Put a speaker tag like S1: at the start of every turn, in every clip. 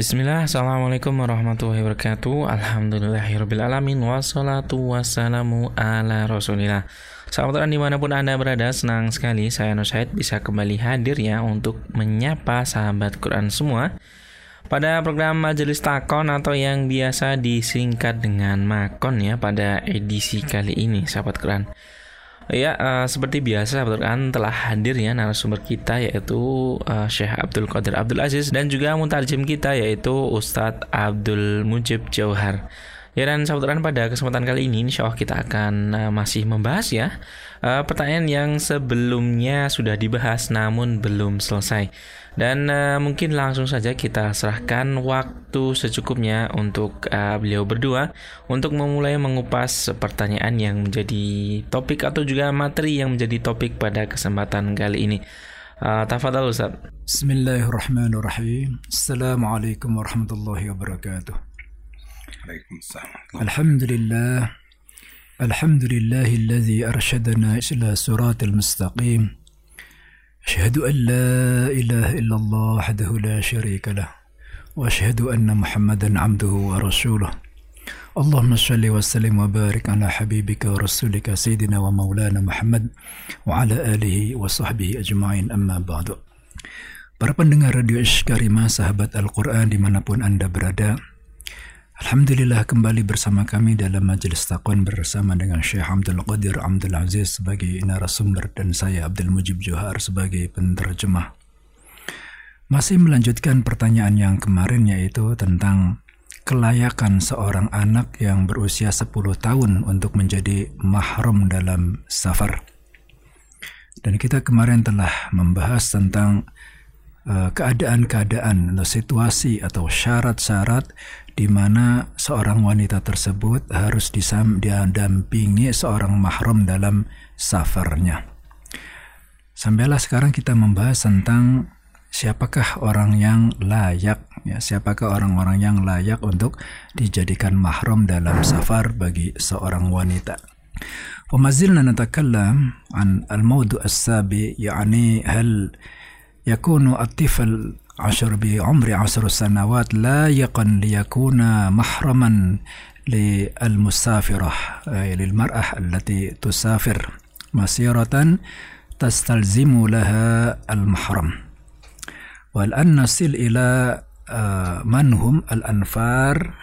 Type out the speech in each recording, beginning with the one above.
S1: Bismillah, Assalamualaikum warahmatullahi wabarakatuh. Alhamdulillahirrabbilalamin Wassalatu wassalamu ala rasulillah. Sahabat Quran di mana pun Anda berada Senang sekali saya Nusaid bisa kembali hadir ya Untuk menyapa sahabat Quran semua Pada program Majelis Takon Atau yang biasa disingkat dengan Makon ya Pada edisi kali ini sahabat Quran Ya, uh, seperti biasa kan telah hadir ya narasumber kita yaitu uh, Syekh Abdul Qadir Abdul Aziz dan juga mutarjim kita yaitu Ustadz Abdul Mujib Jauhar. Ya dan sahabat pada kesempatan kali ini insya Allah kita akan uh, masih membahas ya uh, pertanyaan yang sebelumnya sudah dibahas namun belum selesai. Dan uh, mungkin langsung saja kita serahkan waktu secukupnya untuk uh, beliau berdua untuk memulai mengupas pertanyaan yang menjadi topik atau juga materi yang menjadi topik pada kesempatan kali ini. Uh, tafadhal Ustaz.
S2: Bismillahirrahmanirrahim. Assalamualaikum warahmatullahi wabarakatuh. Waalaikumsalam. Alhamdulillah. Alhamdulillahilladzi arsyadana ila siratal mustaqim. أشهد أن لا إله إلا الله وحده لا شريك له وأشهد أن محمدا عبده ورسوله. اللهم صل وسلم وبارك على حبيبك ورسولك سيدنا ومولانا محمد وعلى آله وصحبه أجمعين. أما بعد Para pendengar Radio Ishkarima, sahabat Al-Quran dimanapun Anda berada, Alhamdulillah kembali bersama kami dalam majelis takwan bersama dengan Syekh Abdul Qadir Abdul Aziz sebagai narasumber dan saya Abdul Mujib Johar sebagai penerjemah. Masih melanjutkan pertanyaan yang kemarin yaitu tentang kelayakan seorang anak yang berusia 10 tahun untuk menjadi mahram dalam safar. Dan kita kemarin telah membahas tentang uh, keadaan-keadaan atau situasi atau syarat-syarat di mana seorang wanita tersebut harus didampingi seorang mahram dalam safarnya. Sampailah sekarang kita membahas tentang siapakah orang yang layak, ya, siapakah orang-orang yang layak untuk dijadikan mahram dalam safar bagi seorang wanita. وما زلنا نتكلم عن الموضوع السابق يعني هل يكون الطفل عشر بعمر عشر سنوات لايقا ليكون محرما للمسافرة للمرأة التي تسافر. مسيرة تستلزم لها المحرم. والآن نصل إلى آه، من هم الأنفار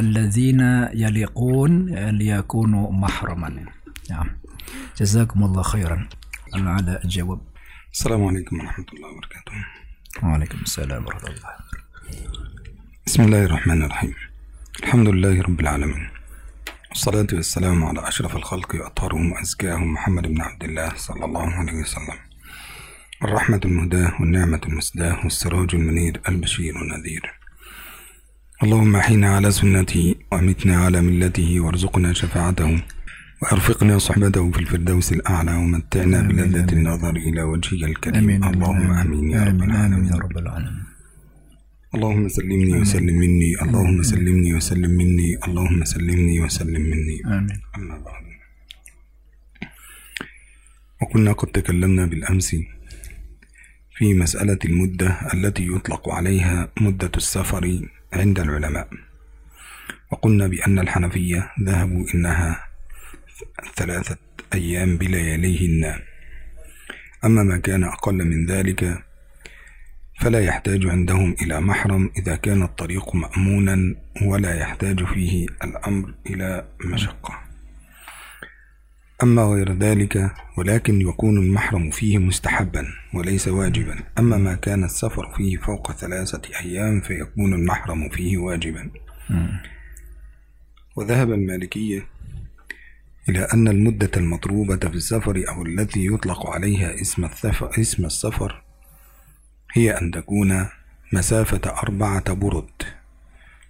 S2: الذين يليقون ليكونوا محرما؟ نعم. جزاكم الله خيرا. على الجواب.
S3: السلام عليكم ورحمة الله وبركاته.
S2: وعليكم السلام ورحمة الله.
S3: بسم الله الرحمن الرحيم. الحمد لله رب العالمين. والصلاة والسلام على أشرف الخلق وأطهرهم وأزكاهم محمد بن عبد الله صلى الله عليه وسلم. الرحمة المهداة والنعمة المسداة والسراج المنير البشير النذير. اللهم أحينا على سنته وأمتنا على ملته وارزقنا شفاعته. وأرفقنا صحبته في الفردوس الأعلى ومتعنا بلذة النظر إلى وجهك الكريم.
S2: آمين.
S3: اللهم آمين يا رب العالمين
S2: يا رب العالمين.
S3: اللهم سلمني وسلم مني. اللهم سلمني وسلم مني. اللهم سلمني وسلم مني.
S2: آمين.
S3: أما بعد. وكنا قد تكلمنا بالأمس في مسألة المدة التي يطلق عليها مدة السفر عند العلماء. وقلنا بأن الحنفية ذهبوا إنها ثلاثة أيام بلياليهن. أما ما كان أقل من ذلك فلا يحتاج عندهم إلى محرم إذا كان الطريق مأمونا ولا يحتاج فيه الأمر إلى مشقة. أما غير ذلك ولكن يكون المحرم فيه مستحبا وليس واجبا. أما ما كان السفر فيه فوق ثلاثة أيام فيكون المحرم فيه واجبا. وذهب المالكية إلى أن المدة المطلوبة في السفر أو التي يطلق عليها اسم السفر, اسم السفر هي أن تكون مسافة أربعة برد.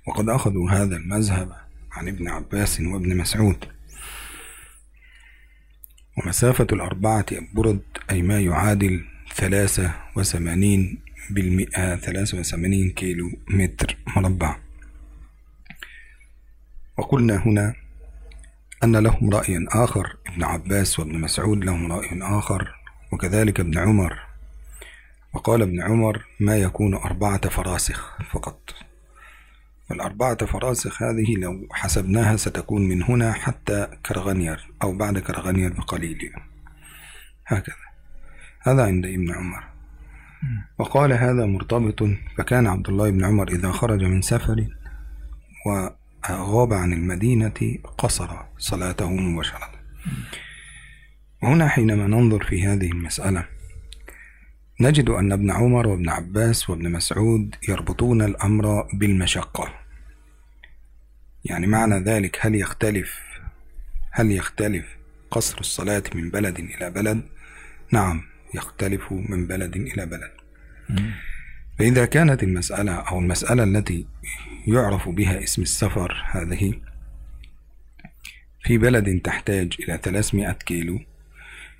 S3: وقد أخذوا هذا المذهب عن ابن عباس وابن مسعود. ومسافة الأربعة برد أي ما يعادل ثلاثة وثمانين بالمئة ثلاثة وثمانين كيلو متر مربع. وقلنا هنا أن لهم رأي آخر ابن عباس وابن مسعود لهم رأي آخر وكذلك ابن عمر. وقال ابن عمر ما يكون أربعة فراسخ فقط. والأربعة فراسخ هذه لو حسبناها ستكون من هنا حتى كرغنير أو بعد كرغنير بقليل. هكذا. هذا عند ابن عمر. وقال هذا مرتبط فكان عبد الله بن عمر إذا خرج من سفر وغاب عن المدينة قصر صلاته مباشرة. وهنا حينما ننظر في هذه المسألة نجد أن ابن عمر وابن عباس وابن مسعود يربطون الأمر بالمشقة. يعني معنى ذلك هل يختلف هل يختلف قصر الصلاة من بلد إلى بلد؟ نعم يختلف من بلد إلى بلد. فإذا كانت المسألة أو المسألة التي يعرف بها اسم السفر هذه. في بلد تحتاج إلى 300 كيلو.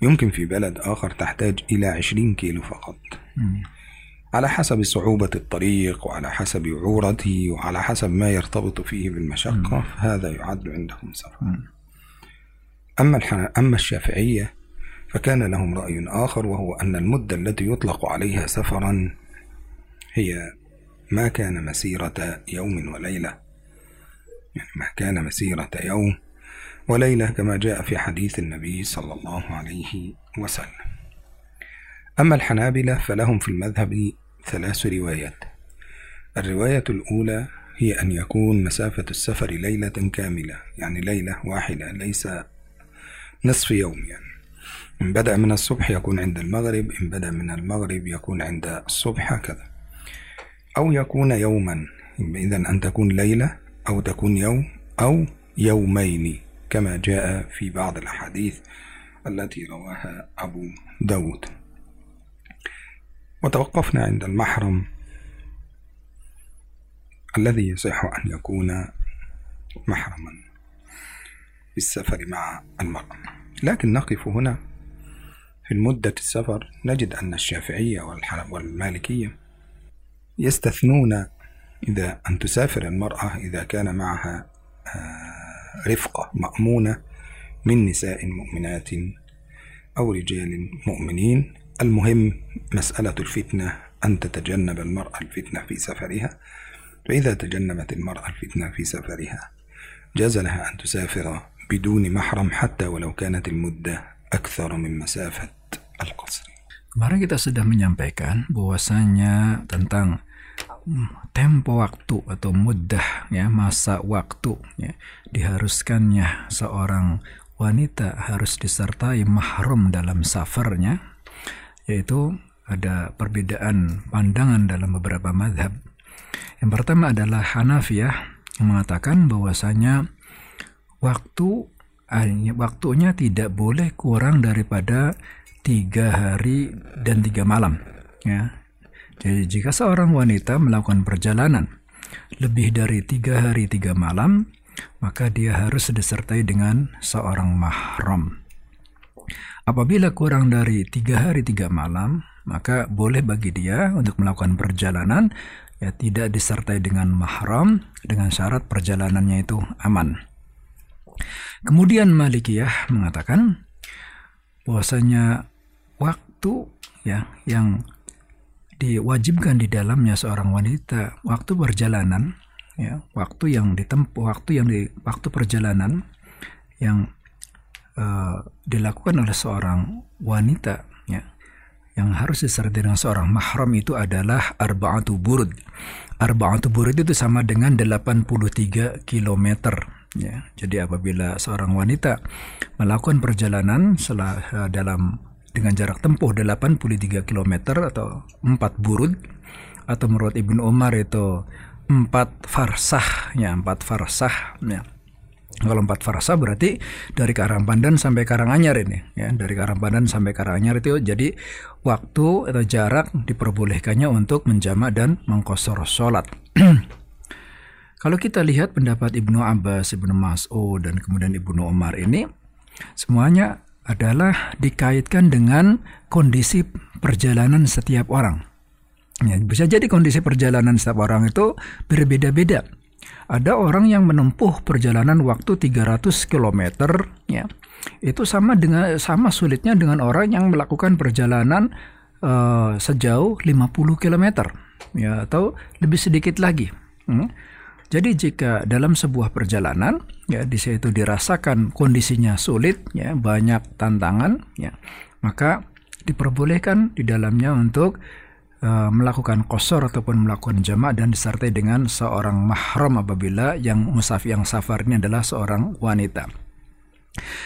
S3: يمكن في بلد آخر تحتاج إلى 20 كيلو فقط. على حسب صعوبة الطريق وعلى حسب عورته وعلى حسب ما يرتبط فيه بالمشقة هذا يعد عندهم سفر. أما أما الشافعية فكان لهم رأي آخر وهو أن المدة التي يطلق عليها سفرا هي ما كان مسيرة يوم وليلة. يعني ما كان مسيرة يوم وليلة كما جاء في حديث النبي صلى الله عليه وسلم. أما الحنابلة فلهم في المذهب ثلاث روايات. الرواية الأولى هي أن يكون مسافة السفر ليلة كاملة يعني ليلة واحدة ليس نصف يوم يعني. إن بدأ من الصبح يكون عند المغرب إن بدأ من المغرب يكون عند الصبح هكذا أو يكون يوما إذا أن تكون ليلة أو تكون يوم أو يومين كما جاء في بعض الأحاديث التي رواها أبو داود. وتوقفنا عند المحرم الذي يصح أن يكون محرما في السفر مع المرأة. لكن نقف هنا. في المدة السفر نجد أن الشافعية والمالكية يستثنون إذا أن تسافر المرأة إذا كان معها آه، رفقة مأمونة من نساء مؤمنات أو رجال مؤمنين. المهم مسألة الفتنة أن تتجنب المرأة الفتنة في سفرها. فإذا تجنبت المرأة الفتنة في سفرها جاز لها أن تسافر بدون محرم حتى ولو كانت المدة أكثر من مسافة القصر.
S2: Kemarin kita sudah menyampaikan bahwasanya tentang tempo waktu atau mudah ya masa waktu ya diharuskannya seorang wanita harus disertai mahrum dalam safarnya yaitu ada perbedaan pandangan dalam beberapa madhab yang pertama adalah Hanafiyah yang mengatakan bahwasanya waktu waktunya tidak boleh kurang daripada tiga hari dan tiga malam. Ya. Jadi jika seorang wanita melakukan perjalanan lebih dari tiga hari tiga malam, maka dia harus disertai dengan seorang mahram. Apabila kurang dari tiga hari tiga malam, maka boleh bagi dia untuk melakukan perjalanan ya tidak disertai dengan mahram dengan syarat perjalanannya itu aman. Kemudian Malikiyah mengatakan bahwasanya waktu ya yang diwajibkan di dalamnya seorang wanita waktu perjalanan ya waktu yang ditempuh waktu yang di waktu perjalanan yang uh, dilakukan oleh seorang wanita ya yang harus disertai dengan seorang mahram itu adalah arba'atu burud. Arba'atu burud itu sama dengan 83 km ya. Jadi apabila seorang wanita melakukan perjalanan uh, dalam dengan jarak tempuh 83 km atau 4 burud atau menurut Ibnu Umar itu 4 farsah ya 4 farsah ya. Kalau 4 farsah berarti dari Karangpandan sampai Karanganyar ini ya. Dari Karangpandan sampai Karanganyar itu jadi waktu atau jarak diperbolehkannya untuk menjamak dan mengkosor sholat. Kalau kita lihat pendapat Ibnu Abbas, Ibnu Mas'ud dan kemudian Ibnu Umar ini semuanya adalah dikaitkan dengan kondisi perjalanan setiap orang. Ya, bisa jadi kondisi perjalanan setiap orang itu berbeda-beda. Ada orang yang menempuh perjalanan waktu 300 km ya. Itu sama dengan sama sulitnya dengan orang yang melakukan perjalanan uh, sejauh 50 km ya atau lebih sedikit lagi. Hmm. Jadi jika dalam sebuah perjalanan ya di situ dirasakan kondisinya sulit ya banyak tantangan ya maka diperbolehkan di dalamnya untuk uh, melakukan kosor ataupun melakukan jamak dan disertai dengan seorang mahram apabila yang musafir yang safar ini adalah seorang wanita.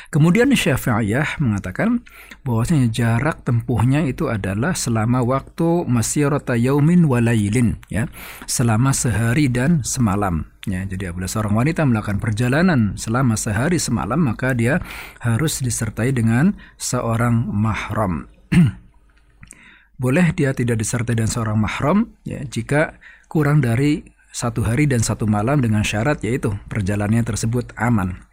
S2: Kemudian Syafi'iyah mengatakan bahwasanya jarak tempuhnya itu adalah selama waktu masirata yaumin walailin ya, selama sehari dan semalam ya. Jadi apabila seorang wanita melakukan perjalanan selama sehari semalam maka dia harus disertai dengan seorang mahram. Boleh dia tidak disertai dengan seorang mahram ya jika kurang dari satu hari dan satu malam dengan syarat yaitu perjalanannya tersebut aman.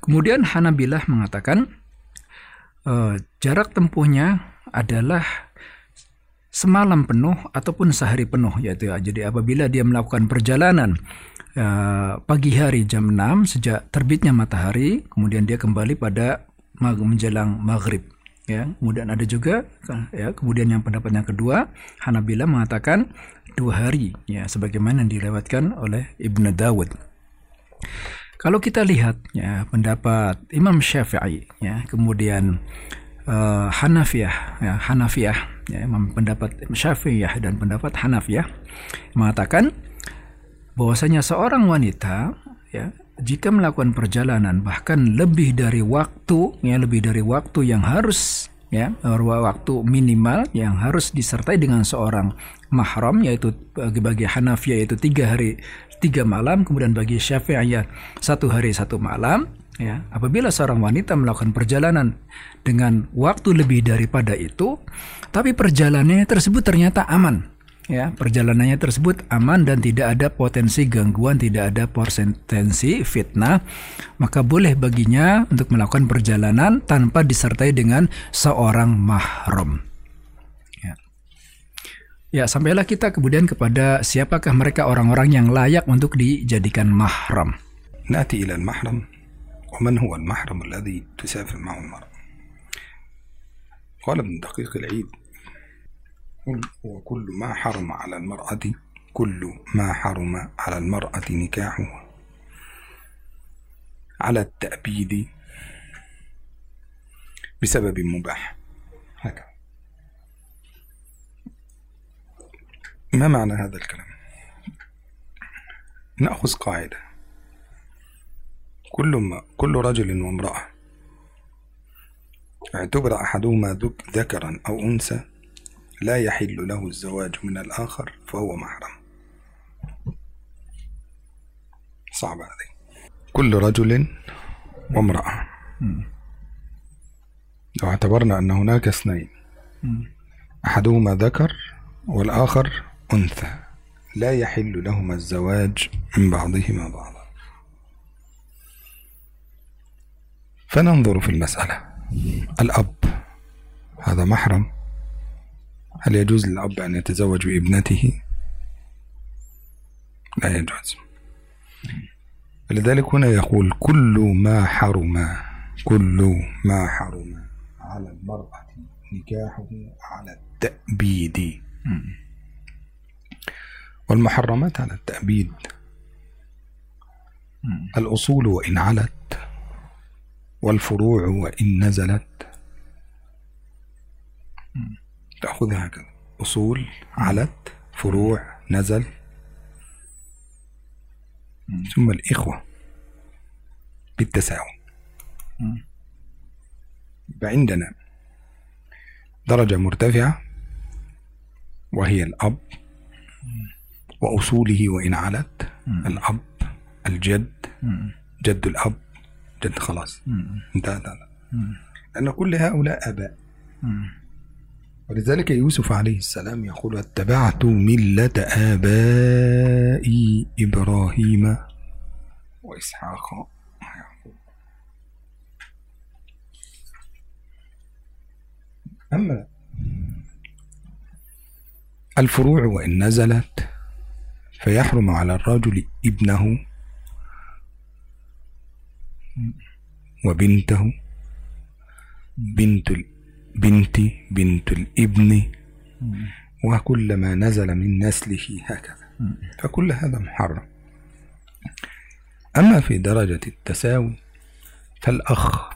S2: Kemudian Hanabilah mengatakan uh, jarak tempuhnya adalah semalam penuh ataupun sehari penuh yaitu ya. jadi apabila dia melakukan perjalanan uh, pagi hari jam 6 sejak terbitnya matahari kemudian dia kembali pada menjelang maghrib ya kemudian ada juga ya kemudian yang pendapat yang kedua Hanabila mengatakan dua hari ya sebagaimana yang dilewatkan oleh Ibnu Dawud kalau kita lihat ya pendapat Imam Syafi'i ya, kemudian uh, Hanafiyah ya, Hanafiyah ya, pendapat Syafi'iyah dan pendapat Hanafiyah mengatakan bahwasanya seorang wanita ya jika melakukan perjalanan bahkan lebih dari waktu ya lebih dari waktu yang harus ya waktu minimal yang harus disertai dengan seorang mahram yaitu bagi, Hanafiya yaitu tiga hari tiga malam kemudian bagi Syafi'iyah satu hari satu malam. Ya apabila seorang wanita melakukan perjalanan dengan waktu lebih daripada itu tapi perjalanannya tersebut ternyata aman ya perjalanannya tersebut aman dan tidak ada potensi gangguan, tidak ada potensi fitnah, maka boleh baginya untuk melakukan perjalanan tanpa disertai dengan seorang mahram. Ya. ya, sampailah kita kemudian kepada siapakah mereka orang-orang yang layak untuk dijadikan mahram.
S3: Nati ila mahram, wa man huwa al-mahram alladhi tusafir ma'ahu al-mar'a. Qala وكل ما حرم على المرأة كل ما حرم على المرأة نكاحه على التأبيد بسبب مباح. هكذا. ما معنى هذا الكلام؟ نأخذ قاعدة. كل ما كل رجل وامرأة اعتبر أحدهما ذكرا أو أنثى لا يحل له الزواج من الآخر فهو محرم. صعب هذه. كل رجل وامرأة. لو اعتبرنا أن هناك اثنين. أحدهما ذكر والآخر أنثى. لا يحل لهما الزواج من بعضهما بعضا. فننظر في المسألة. الأب هذا محرم. هل يجوز للأب أن يتزوج بابنته؟ لا يجوز. لذلك هنا يقول كل ما حرم كل ما حرم على المرأة نكاحه على التأبيد. والمحرمات على التأبيد. الأصول وإن علت والفروع وإن نزلت. تأخذها هكذا أصول علت فروع نزل. ثم الإخوة بالتساوي. فعندنا درجة مرتفعة وهي الأب وأصوله وإن علت الأب الجد جد الأب جد خلاص. انتهى. لأن كل هؤلاء آباء. ولذلك يوسف عليه السلام يقول اتبعت ملة آبائي إبراهيم وإسحاق. أما الفروع وإن نزلت فيحرم على الرجل ابنه وبنته بنت بنت بنت الابن. وكل ما نزل من نسله هكذا. فكل هذا محرم. أما في درجة التساوي فالأخ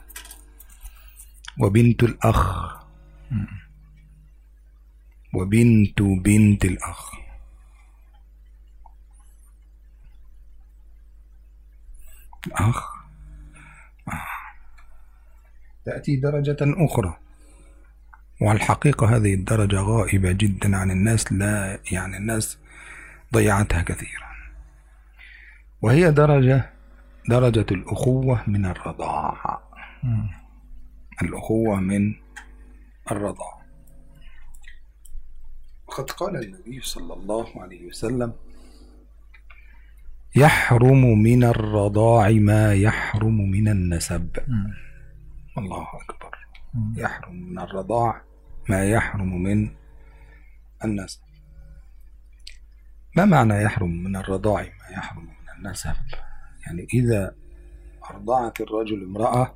S3: وبنت الأخ. وبنت بنت الأخ. الأخ. تأتي درجة أخرى. والحقيقة هذه الدرجة غائبة جدا عن الناس لا يعني الناس ضيعتها كثيرا. وهي درجة درجة الأخوة من الرضاعة الأخوة من الرضاعة وقد قال النبي صلى الله عليه وسلم يحرم من الرضاع ما يحرم من النسب. الله أكبر. يحرم من الرضاع ما يحرم من النسب. ما معنى يحرم من الرضاع ما يحرم من النسب؟ يعني إذا أرضعت الرجل امرأة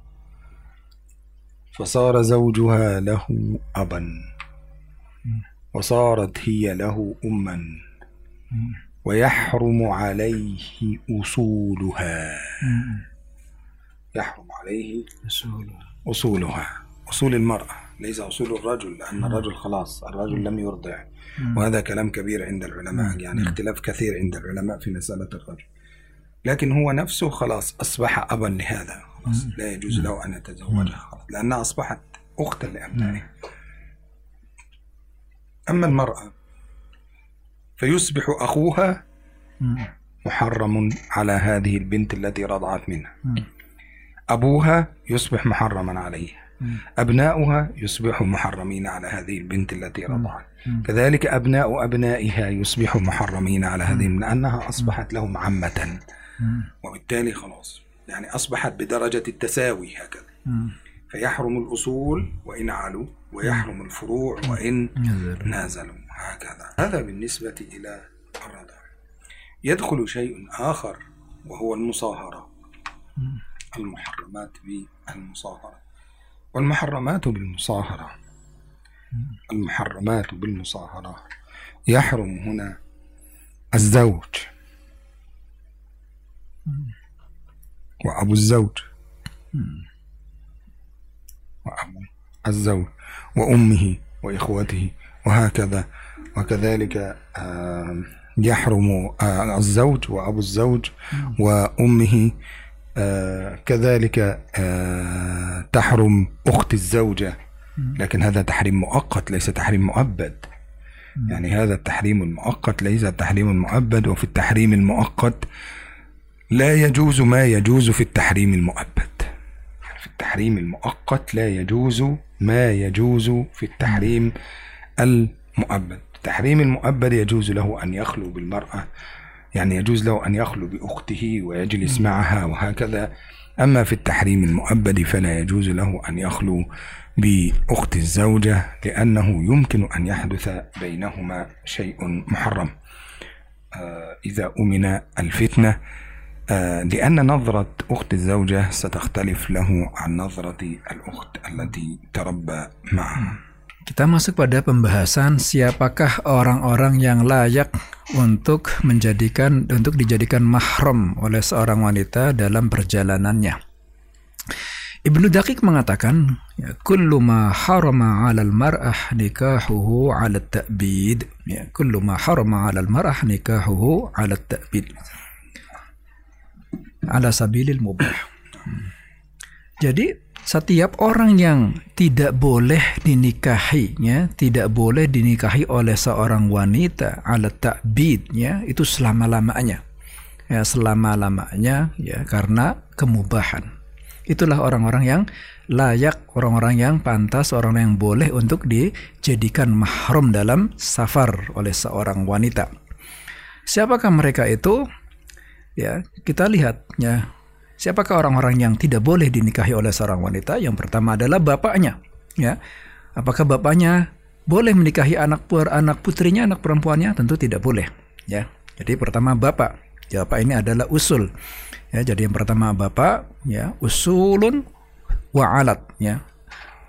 S3: فصار زوجها له أبا وصارت هي له أما ويحرم عليه أصولها. يحرم عليه أصولها. أصول المرأة ليس أصول الرجل لأن الرجل خلاص الرجل لم يرضع. وهذا كلام كبير عند العلماء يعني اختلاف كثير عند العلماء في مسألة الرجل. لكن هو نفسه خلاص أصبح أبا لهذا. خلاص لا يجوز له أن يتزوجها. خلاص لأنها أصبحت أختا لأبنائه. أما المرأة فيصبح أخوها محرم على هذه البنت التي رضعت منها. أبوها يصبح محرما عليها أبناؤها يصبحوا محرمين على هذه البنت التي رضعت. كذلك أبناء أبنائها يصبحوا محرمين على هذه لأنها أصبحت لهم عمة. وبالتالي خلاص يعني أصبحت بدرجة التساوي هكذا. فيحرم الأصول وإن علوا ويحرم الفروع وإن نازلوا هكذا. هذا بالنسبة إلى الرضاع يدخل شيء آخر وهو المصاهرة. المحرمات بالمصاهرة. والمحرمات بالمصاهرة. المحرمات بالمصاهرة. يحرم هنا الزوج. وأبو الزوج. وأبو الزوج. وأمه وإخوته. وهكذا. وكذلك يحرم الزوج وأبو الزوج. وأمه كذلك تحرم أخت الزوجة. لكن هذا تحريم مؤقت ليس تحريم مؤبد. يعني هذا التحريم المؤقت ليس التحريم المؤبد وفي التحريم المؤقت لا يجوز ما يجوز في التحريم المؤبد. في التحريم المؤقت لا يجوز ما يجوز في التحريم المؤبد. التحريم المؤبد يجوز له أن يخلو بالمرأة يعني يجوز له أن يخلو بأخته ويجلس معها وهكذا. أما في التحريم المؤبد فلا يجوز له أن يخلو بأخت الزوجة لأنه يمكن أن يحدث بينهما شيء محرم. إذا أمن الفتنة لأن نظرة أخت الزوجة ستختلف له عن نظرة الأخت التي تربى معها.
S2: Kita masuk pada pembahasan siapakah orang-orang yang layak untuk menjadikan untuk dijadikan mahram oleh seorang wanita dalam perjalanannya. Ibnu Daqiq mengatakan, ya, kullu ma harama 'alal mar'ah nikahuhu 'ala ta'bid. Ya, kullu ma harama 'alal mar'ah nikahuhu 'ala ta'bid. Ala sabilil mubah. Jadi setiap orang yang tidak boleh dinikahi ya, tidak boleh dinikahi oleh seorang wanita ala ta'bid ya, itu selama-lamanya. Ya, selama-lamanya ya karena kemubahan. Itulah orang-orang yang layak, orang-orang yang pantas, orang yang boleh untuk dijadikan mahram dalam safar oleh seorang wanita. Siapakah mereka itu? Ya, kita lihat ya Siapakah orang-orang yang tidak boleh dinikahi oleh seorang wanita? Yang pertama adalah bapaknya. Ya, apakah bapaknya boleh menikahi anak per anak putrinya, anak perempuannya? Tentu tidak boleh. Ya, jadi pertama bapak. Bapak ini adalah usul. Ya, jadi yang pertama bapak, ya usulun wa alat. Ya,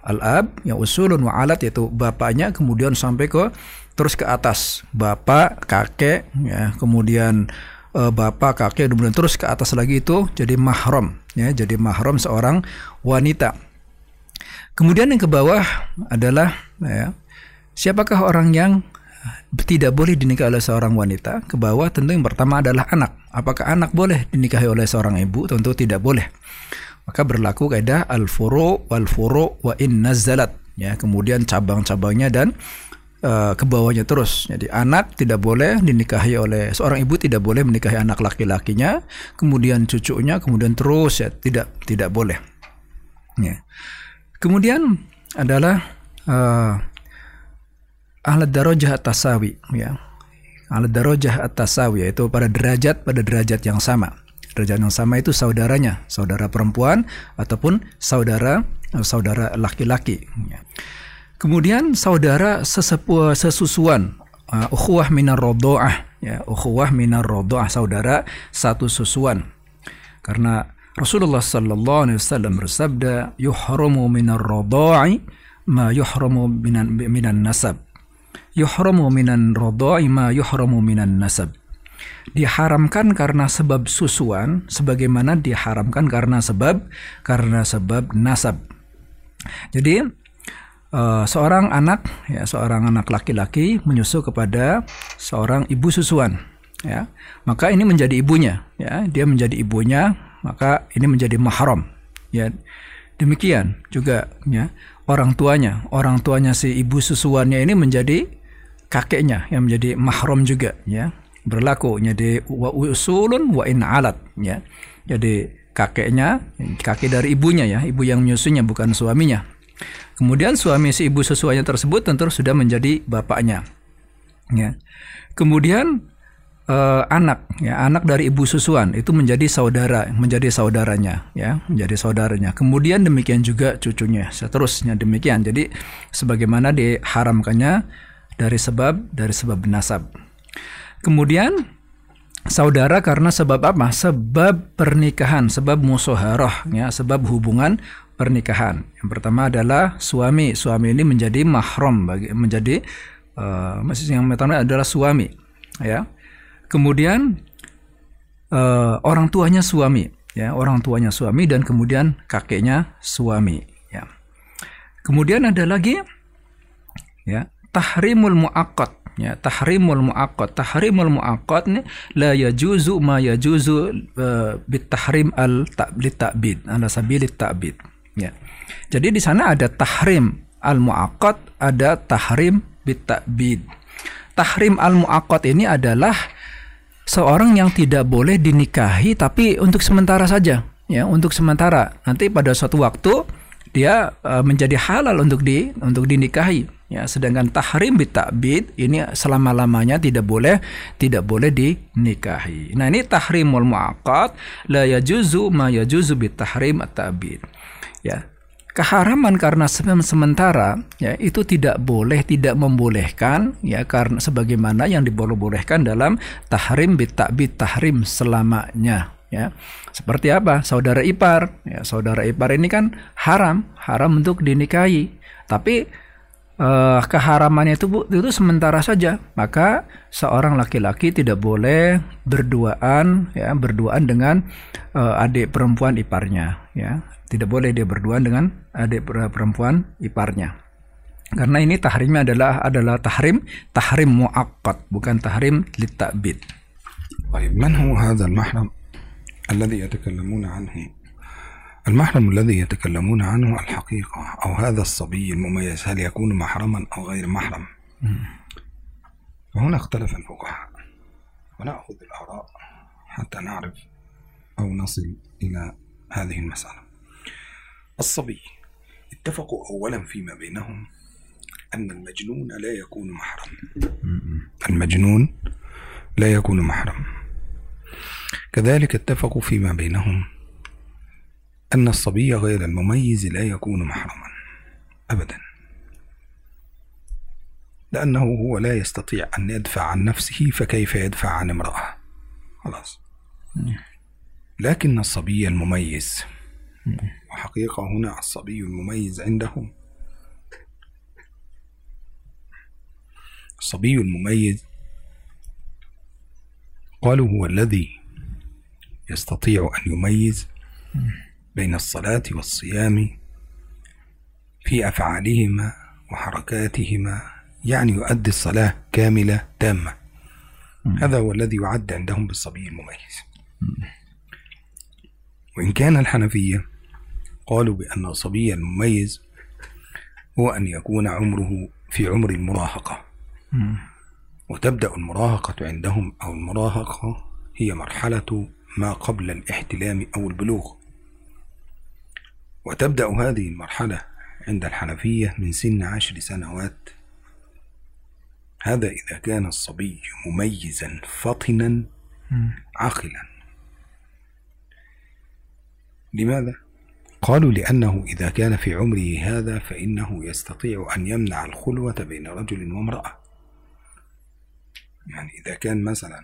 S2: al-ab, ya usulun wa alat yaitu bapaknya, kemudian sampai ke terus ke atas bapak, kakek, ya kemudian uh, bapak, kakek, kemudian terus ke atas lagi itu jadi mahram, ya, jadi mahram seorang wanita. Kemudian yang ke bawah adalah ya, siapakah orang yang tidak boleh dinikahi oleh seorang wanita. Ke bawah tentu yang pertama adalah anak. Apakah anak boleh dinikahi oleh seorang ibu? Tentu tidak boleh. Maka berlaku kaidah al-furu wal furu wa in nazalat ya. Kemudian cabang-cabangnya dan uh, ke bawahnya terus. Jadi anak tidak boleh dinikahi oleh seorang ibu tidak boleh menikahi anak laki-lakinya, kemudian cucunya, kemudian terus ya tidak tidak boleh. Ya. Kemudian adalah uh, ahli darajah at-tasawi ya. Ahli darajah at-tasawi yaitu pada derajat pada derajat yang sama. Derajat yang sama itu saudaranya, saudara perempuan ataupun saudara saudara laki-laki ya. Kemudian saudara sesepuh sesusuan uh, ukhuwah minar rodoah ya ukhuwah minar rodoah saudara satu susuan. Karena Rasulullah sallallahu alaihi wasallam bersabda, "Yuhramu minar radha'i ma yuhramu minan minan nasab." Yuhramu minan radha'i ma yuhramu minan nasab. Diharamkan karena sebab susuan sebagaimana diharamkan karena sebab karena sebab nasab. Jadi uh, seorang anak ya seorang anak laki-laki menyusu kepada seorang ibu susuan ya. Maka ini menjadi ibunya ya. Dia menjadi ibunya maka ini menjadi mahram ya. Demikian juga ya orang tuanya. Orang tuanya si ibu susuannya ini menjadi kakeknya yang menjadi mahram juga ya. Berlaku jadi wa usulun wa in alat ya. Jadi kakeknya kakek dari ibunya ya. Ibu yang menyusunya bukan suaminya kemudian suami si ibu susuannya tersebut tentu sudah menjadi bapaknya. Ya. Kemudian uh, anak ya anak dari ibu susuan itu menjadi saudara menjadi saudaranya ya menjadi saudaranya. Kemudian demikian juga cucunya seterusnya demikian. Jadi sebagaimana diharamkannya dari sebab dari sebab nasab. Kemudian saudara karena sebab apa? Sebab pernikahan sebab musoharoh ya sebab hubungan pernikahan. Yang pertama adalah suami. Suami ini menjadi mahram bagi menjadi uh, yang pertama adalah suami ya. Kemudian uh, orang tuanya suami, ya. Orang tuanya suami dan kemudian kakeknya suami, ya. Kemudian ada lagi, ya. Tahrimul muakkad, ya. Tahrimul muakkad, tahrimul muakkad ini la yajuzu ma yajuzu uh, bitahrim al ta'bid, ala sabilit ta'bid, ya. Jadi di sana ada tahrim al muakkad, ada tahrim bitabid. Tahrim al muakkad ini adalah seorang yang tidak boleh dinikahi tapi untuk sementara saja ya untuk sementara nanti pada suatu waktu dia uh, menjadi halal untuk di untuk dinikahi ya sedangkan tahrim bitabid ini selama-lamanya tidak boleh tidak boleh dinikahi nah ini tahrimul muaqqat la yajuzu ma yajuzu bitahrim at-ta'bid ya. Keharaman karena sementara ya itu tidak boleh tidak membolehkan ya karena sebagaimana yang diboleh-bolehkan dalam tahrim bitakbit tahrim selamanya ya. Seperti apa? Saudara ipar ya saudara ipar ini kan haram haram untuk dinikahi. Tapi uh, keharamannya itu itu sementara saja. Maka seorang laki-laki tidak boleh berduaan ya berduaan dengan uh, adik perempuan iparnya ya tidak boleh dia berduaan dengan adik perempuan iparnya. Karena ini tahrimnya adalah adalah tahrim tahrim muakkad bukan tahrim litabid.
S3: طيب من هو هذا المحرم الذي يتكلمون عنه المحرم الذي يتكلمون عنه الحقيقة أو هذا الصبي المميز هل يكون محرما أو غير محرم فهنا اختلف الفقهاء ونأخذ الآراء حتى نعرف أو نصل إلى هذه المسألة الصبي. اتفقوا أولا فيما بينهم أن المجنون لا يكون محرم. المجنون لا يكون محرم. كذلك اتفقوا فيما بينهم أن الصبي غير المميز لا يكون محرما. أبدا. لأنه هو لا يستطيع أن يدفع عن نفسه فكيف يدفع عن امرأة؟ خلاص. لكن الصبي المميز وحقيقة هنا الصبي المميز عندهم. الصبي المميز قالوا هو الذي يستطيع أن يميز بين الصلاة والصيام في أفعالهما وحركاتهما يعني يؤدي الصلاة كاملة تامة. هذا هو الذي يعد عندهم بالصبي المميز. وإن كان الحنفية قالوا بأن الصبي المميز هو أن يكون عمره في عمر المراهقة. وتبدأ المراهقة عندهم أو المراهقة هي مرحلة ما قبل الاحتلام أو البلوغ. وتبدأ هذه المرحلة عند الحنفية من سن عشر سنوات. هذا إذا كان الصبي مميزا فطنا عاقلا. لماذا؟ قالوا لأنه إذا كان في عمره هذا فإنه يستطيع أن يمنع الخلوة بين رجل وامرأة يعني إذا كان مثلا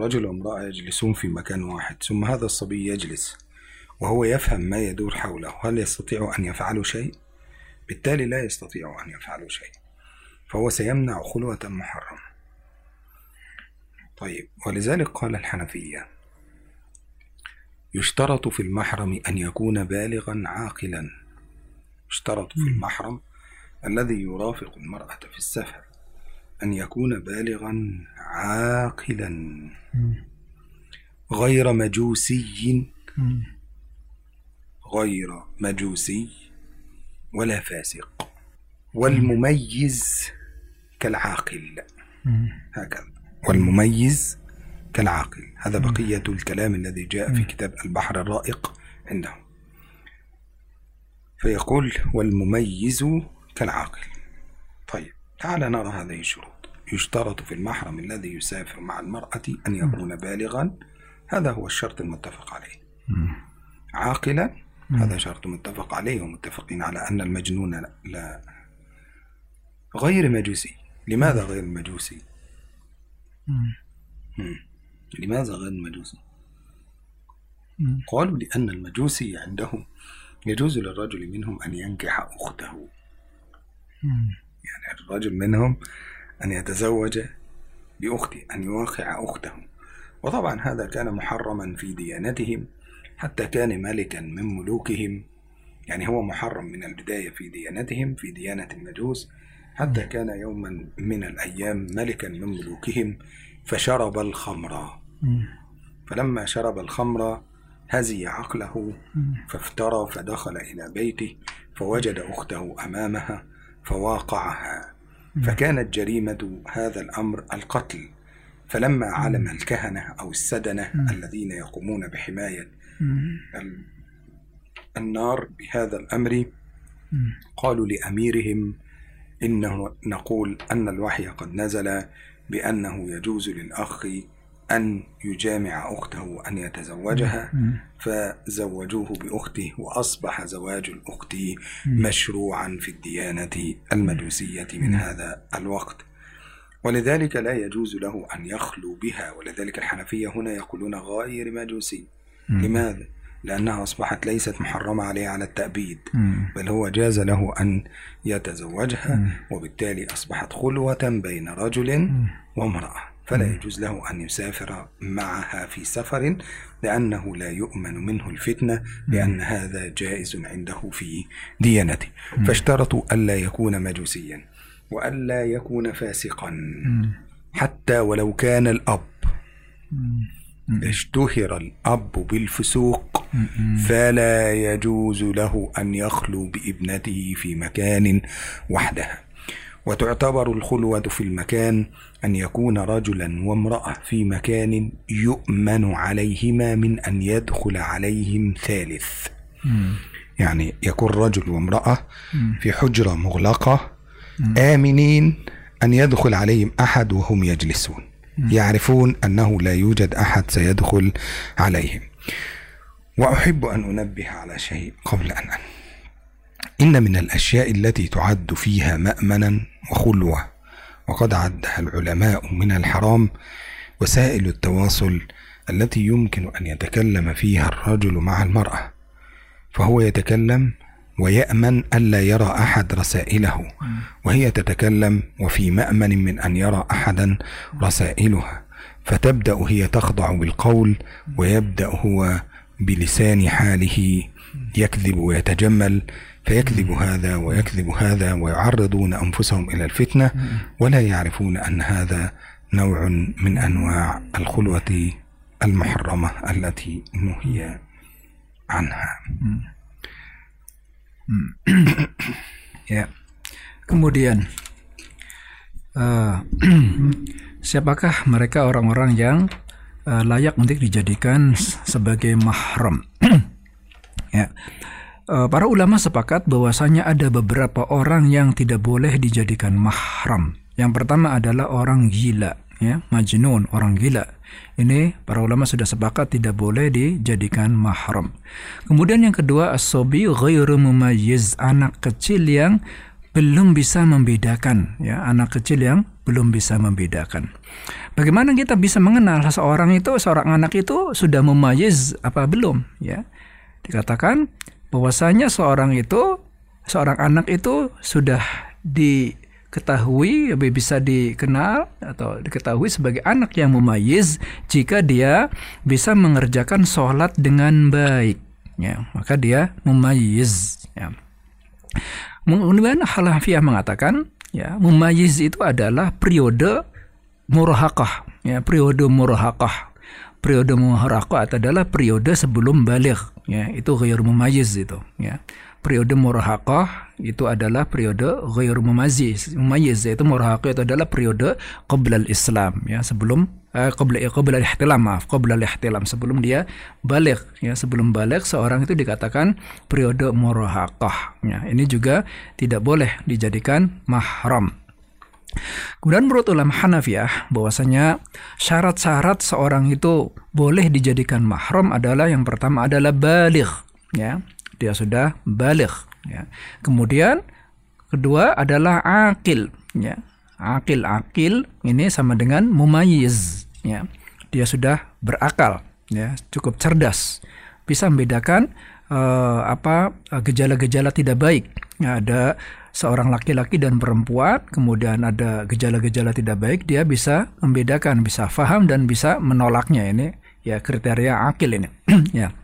S3: رجل وامرأة يجلسون في مكان واحد ثم هذا الصبي يجلس وهو يفهم ما يدور حوله هل يستطيع أن يفعلوا شيء؟ بالتالي لا يستطيع أن يفعلوا شيء فهو سيمنع خلوة محرمة طيب ولذلك قال الحنفية يشترط في المحرم أن يكون بالغا عاقلا. يشترط في المحرم الذي يرافق المرأة في السفر أن يكون بالغا عاقلا. غير مجوسي. غير مجوسي ولا فاسق. والمميز كالعاقل. هكذا. والمميز كالعاقل. هذا بقية الكلام الذي جاء في كتاب البحر الرائق عندهم. فيقول والمميز كالعاقل. طيب تعال نرى هذه الشروط. يشترط في المحرم الذي يسافر مع المرأة أن يكون بالغا. هذا هو الشرط المتفق عليه. عاقلا هذا شرط متفق عليه ومتفقين على أن المجنون لا, غير مجوسي. لماذا غير مجوسي؟ مم. لماذا غير مجوسي قالوا لأن المجوسي عندهم يجوز للرجل منهم أن ينكح أخته. يعني الرجل منهم أن يتزوج بأخته أن يواقع أخته. وطبعا هذا كان محرما في ديانتهم حتى كان ملكا من ملوكهم. يعني هو محرم من البداية في ديانتهم في ديانة المجوس حتى كان يوما من الأيام ملكا من ملوكهم فشرب الخمر. فلما شرب الخمر هزي عقله فافترى فدخل إلى بيته فوجد أخته أمامها فواقعها. فكانت جريمة هذا الأمر القتل. فلما علم الكهنة أو السدنة الذين يقومون بحماية ال- النار بهذا الأمر قالوا لأميرهم إنه نقول أن الوحي قد نزل بأنه يجوز للأخ أن يجامع أخته وأن يتزوجها فزوجوه بأخته وأصبح زواج الأخت مشروعا في الديانة المجوسية من هذا الوقت. ولذلك لا يجوز له أن يخلو بها ولذلك الحنفية هنا يقولون غير مجوسي. لماذا؟ لأنها أصبحت ليست محرمة عليه على التأبيد بل هو جاز له أن يتزوجها وبالتالي أصبحت خلوة بين رجل وامرأة. فلا يجوز له أن يسافر معها في سفر لأنه لا يؤمن منه الفتنة لأن هذا جائز عنده في ديانته. فاشترطوا ألا يكون مجوسيا وألا يكون فاسقا. حتى ولو كان الأب. اشتهر الأب بالفسوق فلا يجوز له أن يخلو بابنته في مكان وحدها. وتعتبر الخلوة في المكان أن يكون رجلا وامرأة في مكان يؤمن عليهما من أن يدخل عليهم ثالث. يعني يكون رجل وامرأة في حجرة مغلقة آمنين أن يدخل عليهم أحد وهم يجلسون. يعرفون أنه لا يوجد أحد سيدخل عليهم. وأحب أن أنبه على شيء قبل أن أن إن من الأشياء التي تعد فيها مأمنا وخلوة وقد عدها العلماء من الحرام وسائل التواصل التي يمكن أن يتكلم فيها الرجل مع المرأة فهو يتكلم ويأمن ألا يرى أحد رسائله وهي تتكلم وفي مأمن من أن يرى أحدا رسائلها فتبدأ هي تخضع بالقول ويبدأ هو بلسان حاله يكذب ويتجمل فيكذب هذا ويكذب هذا ويعرضون أنفسهم إلى الفتنة ولا يعرفون أن هذا نوع من أنواع الخلوة المحرمة التي نهي عنها.
S2: ya. Kemudian uh, siapakah mereka orang-orang yang uh, layak untuk dijadikan sebagai mahram? ya. Uh, para ulama sepakat bahwasanya ada beberapa orang yang tidak boleh dijadikan mahram. Yang pertama adalah orang gila, ya, majnun, orang gila. Ini para ulama sudah sepakat tidak boleh dijadikan mahram. Kemudian yang kedua asobi ghairu mumayyiz, anak kecil yang belum bisa membedakan, ya, anak kecil yang belum bisa membedakan. Bagaimana kita bisa mengenal seseorang itu, seorang anak itu sudah mumayyiz apa belum, ya? Dikatakan bahwasanya seorang itu seorang anak itu sudah diketahui bisa dikenal atau diketahui sebagai anak yang memayiz jika dia bisa mengerjakan sholat dengan baik ya maka dia memayiz ya. Kemudian Halafiah mengatakan ya memayiz itu adalah periode murahakah ya periode murahakah periode muharaqah adalah periode sebelum balik ya itu ghair mumayyiz itu ya. Periode murahaqah itu adalah periode ghair mumayyiz mumayyiz yaitu murahaqah itu adalah periode qabla islam ya sebelum eh, qabla qabla ihtilam maaf qabla ihtilam sebelum dia balik ya sebelum balik seorang itu dikatakan periode murahaqah ya. Ini juga tidak boleh dijadikan mahram Kemudian menurut ulama Hanafiyah bahwasanya syarat-syarat seorang itu boleh dijadikan mahram adalah yang pertama adalah balik ya. Dia sudah balik ya. Kemudian kedua adalah akil ya. Akil akil ini sama dengan mumayyiz ya. Dia sudah berakal ya cukup cerdas. Bisa membedakan uh, apa gejala-gejala tidak baik. Ya, ada seorang laki-laki dan perempuan, kemudian ada gejala-gejala tidak baik, dia bisa membedakan, bisa faham dan bisa menolaknya ini ya kriteria akil ini ya.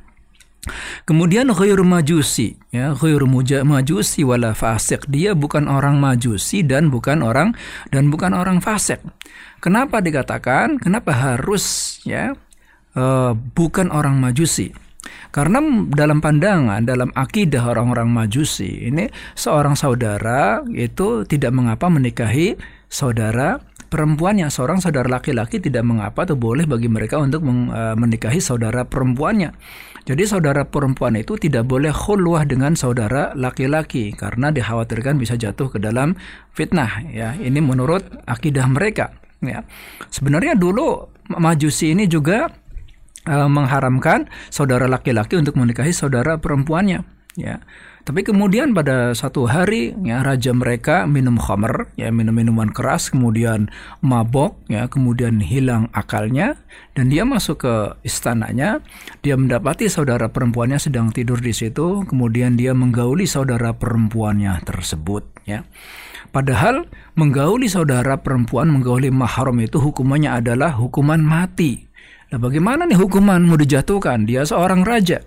S2: Kemudian ghairu majusi, ya ghairu majusi wala fasik. Dia bukan orang majusi dan bukan orang dan bukan orang fasik. Kenapa dikatakan? Kenapa harus ya uh, bukan orang majusi? Karena dalam pandangan, dalam akidah orang-orang Majusi, ini seorang saudara itu tidak mengapa menikahi saudara perempuannya. Seorang saudara laki-laki tidak mengapa atau boleh bagi mereka untuk e, menikahi saudara perempuannya. Jadi saudara perempuan itu tidak boleh khulwah dengan saudara laki-laki karena dikhawatirkan bisa jatuh ke dalam fitnah ya. Ini menurut akidah mereka ya. Sebenarnya dulu Majusi ini juga uh, mengharamkan saudara laki-laki untuk menikahi saudara perempuannya ya. Tapi kemudian pada satu hari ya raja mereka minum khamr ya minum minuman keras kemudian mabok ya kemudian hilang akalnya dan dia masuk ke istananya. Dia mendapati saudara perempuannya sedang tidur di situ kemudian dia menggauli saudara perempuannya tersebut ya. Padahal menggauli saudara perempuan, menggauli mahram itu hukumannya adalah hukuman mati. Nah bagaimana nih hukuman mau dijatuhkan? Dia seorang raja.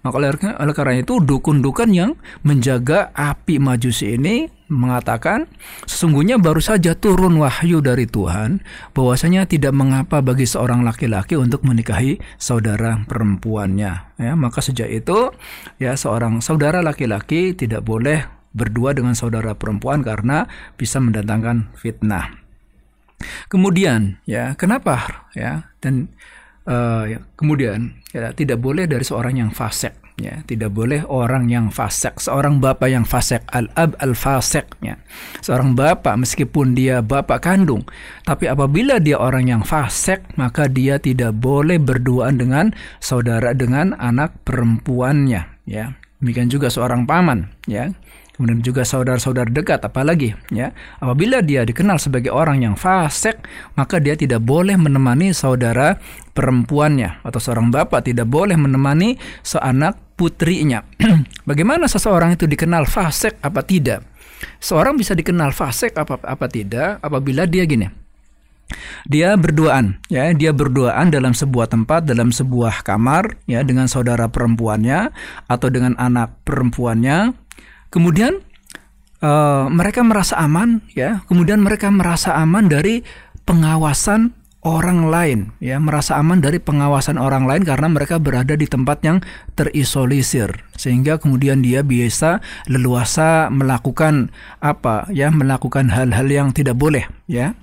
S2: Maka oleh, karena itu dukun-dukun yang menjaga api majusi ini mengatakan sesungguhnya baru saja turun wahyu dari Tuhan bahwasanya tidak mengapa bagi seorang laki-laki untuk menikahi saudara perempuannya ya maka sejak itu ya seorang saudara laki-laki tidak boleh berdua dengan saudara perempuan karena bisa mendatangkan fitnah Kemudian ya kenapa ya dan uh, kemudian ya, tidak boleh dari seorang yang fasik ya. Tidak boleh orang yang fasik. Seorang bapak yang fasik al ab al fasik ya. Seorang bapak meskipun dia bapak kandung tapi apabila dia orang yang fasik maka dia tidak boleh berduaan dengan saudara dengan anak perempuannya ya. Demikian juga seorang paman ya kemudian juga saudara-saudara dekat apalagi ya. Apabila dia dikenal sebagai orang yang fasik maka dia tidak boleh menemani saudara perempuannya atau seorang bapak. Tidak boleh menemani seanak putrinya. Bagaimana seseorang itu dikenal fasik apa tidak? Seorang bisa dikenal fasik apa apa tidak apabila dia gini? Dia berduaan ya. Dia berduaan dalam sebuah tempat dalam sebuah kamar ya dengan saudara perempuannya atau dengan anak perempuannya kemudian uh, mereka merasa aman ya. Kemudian mereka merasa aman dari pengawasan orang lain ya. Merasa aman dari pengawasan orang lain karena mereka berada di tempat yang terisolisir. Sehingga kemudian dia biasa leluasa melakukan apa ya melakukan hal-hal yang tidak boleh ya.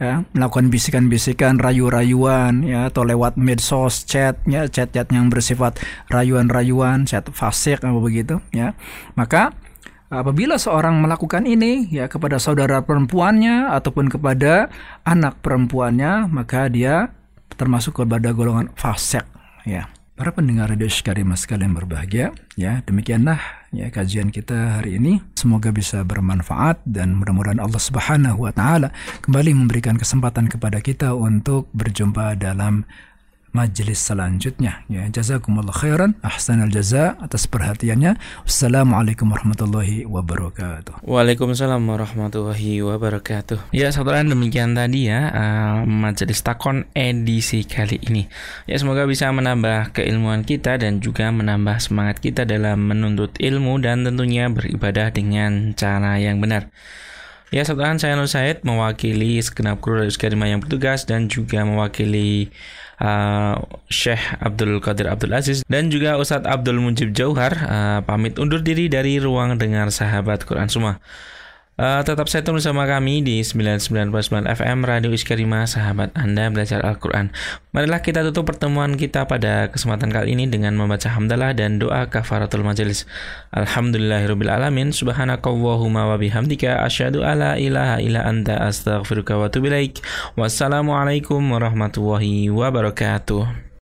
S2: Ya melakukan bisikan-bisikan rayu-rayuan ya atau lewat medsos chat ya chat-chat yang bersifat rayuan-rayuan chat fasik apa begitu ya. Maka Apabila seorang melakukan ini ya kepada saudara perempuannya ataupun kepada anak perempuannya, maka dia termasuk kepada golongan fasik ya. Para pendengar radio Karimah sekalian berbahagia, ya demikianlah ya kajian kita hari ini. Semoga bisa bermanfaat dan mudah-mudahan Allah Subhanahu wa taala kembali memberikan kesempatan kepada kita untuk berjumpa dalam majelis selanjutnya. Ya jazakumullah khairan. Ahsanal jaza atas perhatiannya. Wassalamualaikum warahmatullahi wabarakatuh.
S1: Waalaikumsalam warahmatullahi wabarakatuh. Ya saudara demikian tadi ya uh, majelis takon edisi kali ini. Ya semoga bisa menambah keilmuan kita dan juga menambah semangat kita dalam menuntut ilmu dan tentunya beribadah dengan cara yang benar. Ya, saudara saya Nur Said mewakili segenap kru dari yang bertugas dan juga mewakili uh, Syekh Abdul Qadir Abdul Aziz dan juga Ustadz Abdul Mujib Jauhar uh, pamit undur diri dari ruang dengar sahabat Quran semua. Uh, tetap tunggu bersama kami di 99.9 FM Radio Iskarima Sahabat Anda Belajar Al-Quran. Marilah kita tutup pertemuan kita pada kesempatan kali ini Dengan membaca hamdalah dan doa kafaratul majelis Alhamdulillahirrabbilalamin Subhanakallahumma wa bihamdika Asyadu ala ilaha ila anta astaghfiruka wa tubilaik Wassalamualaikum warahmatullahi wabarakatuh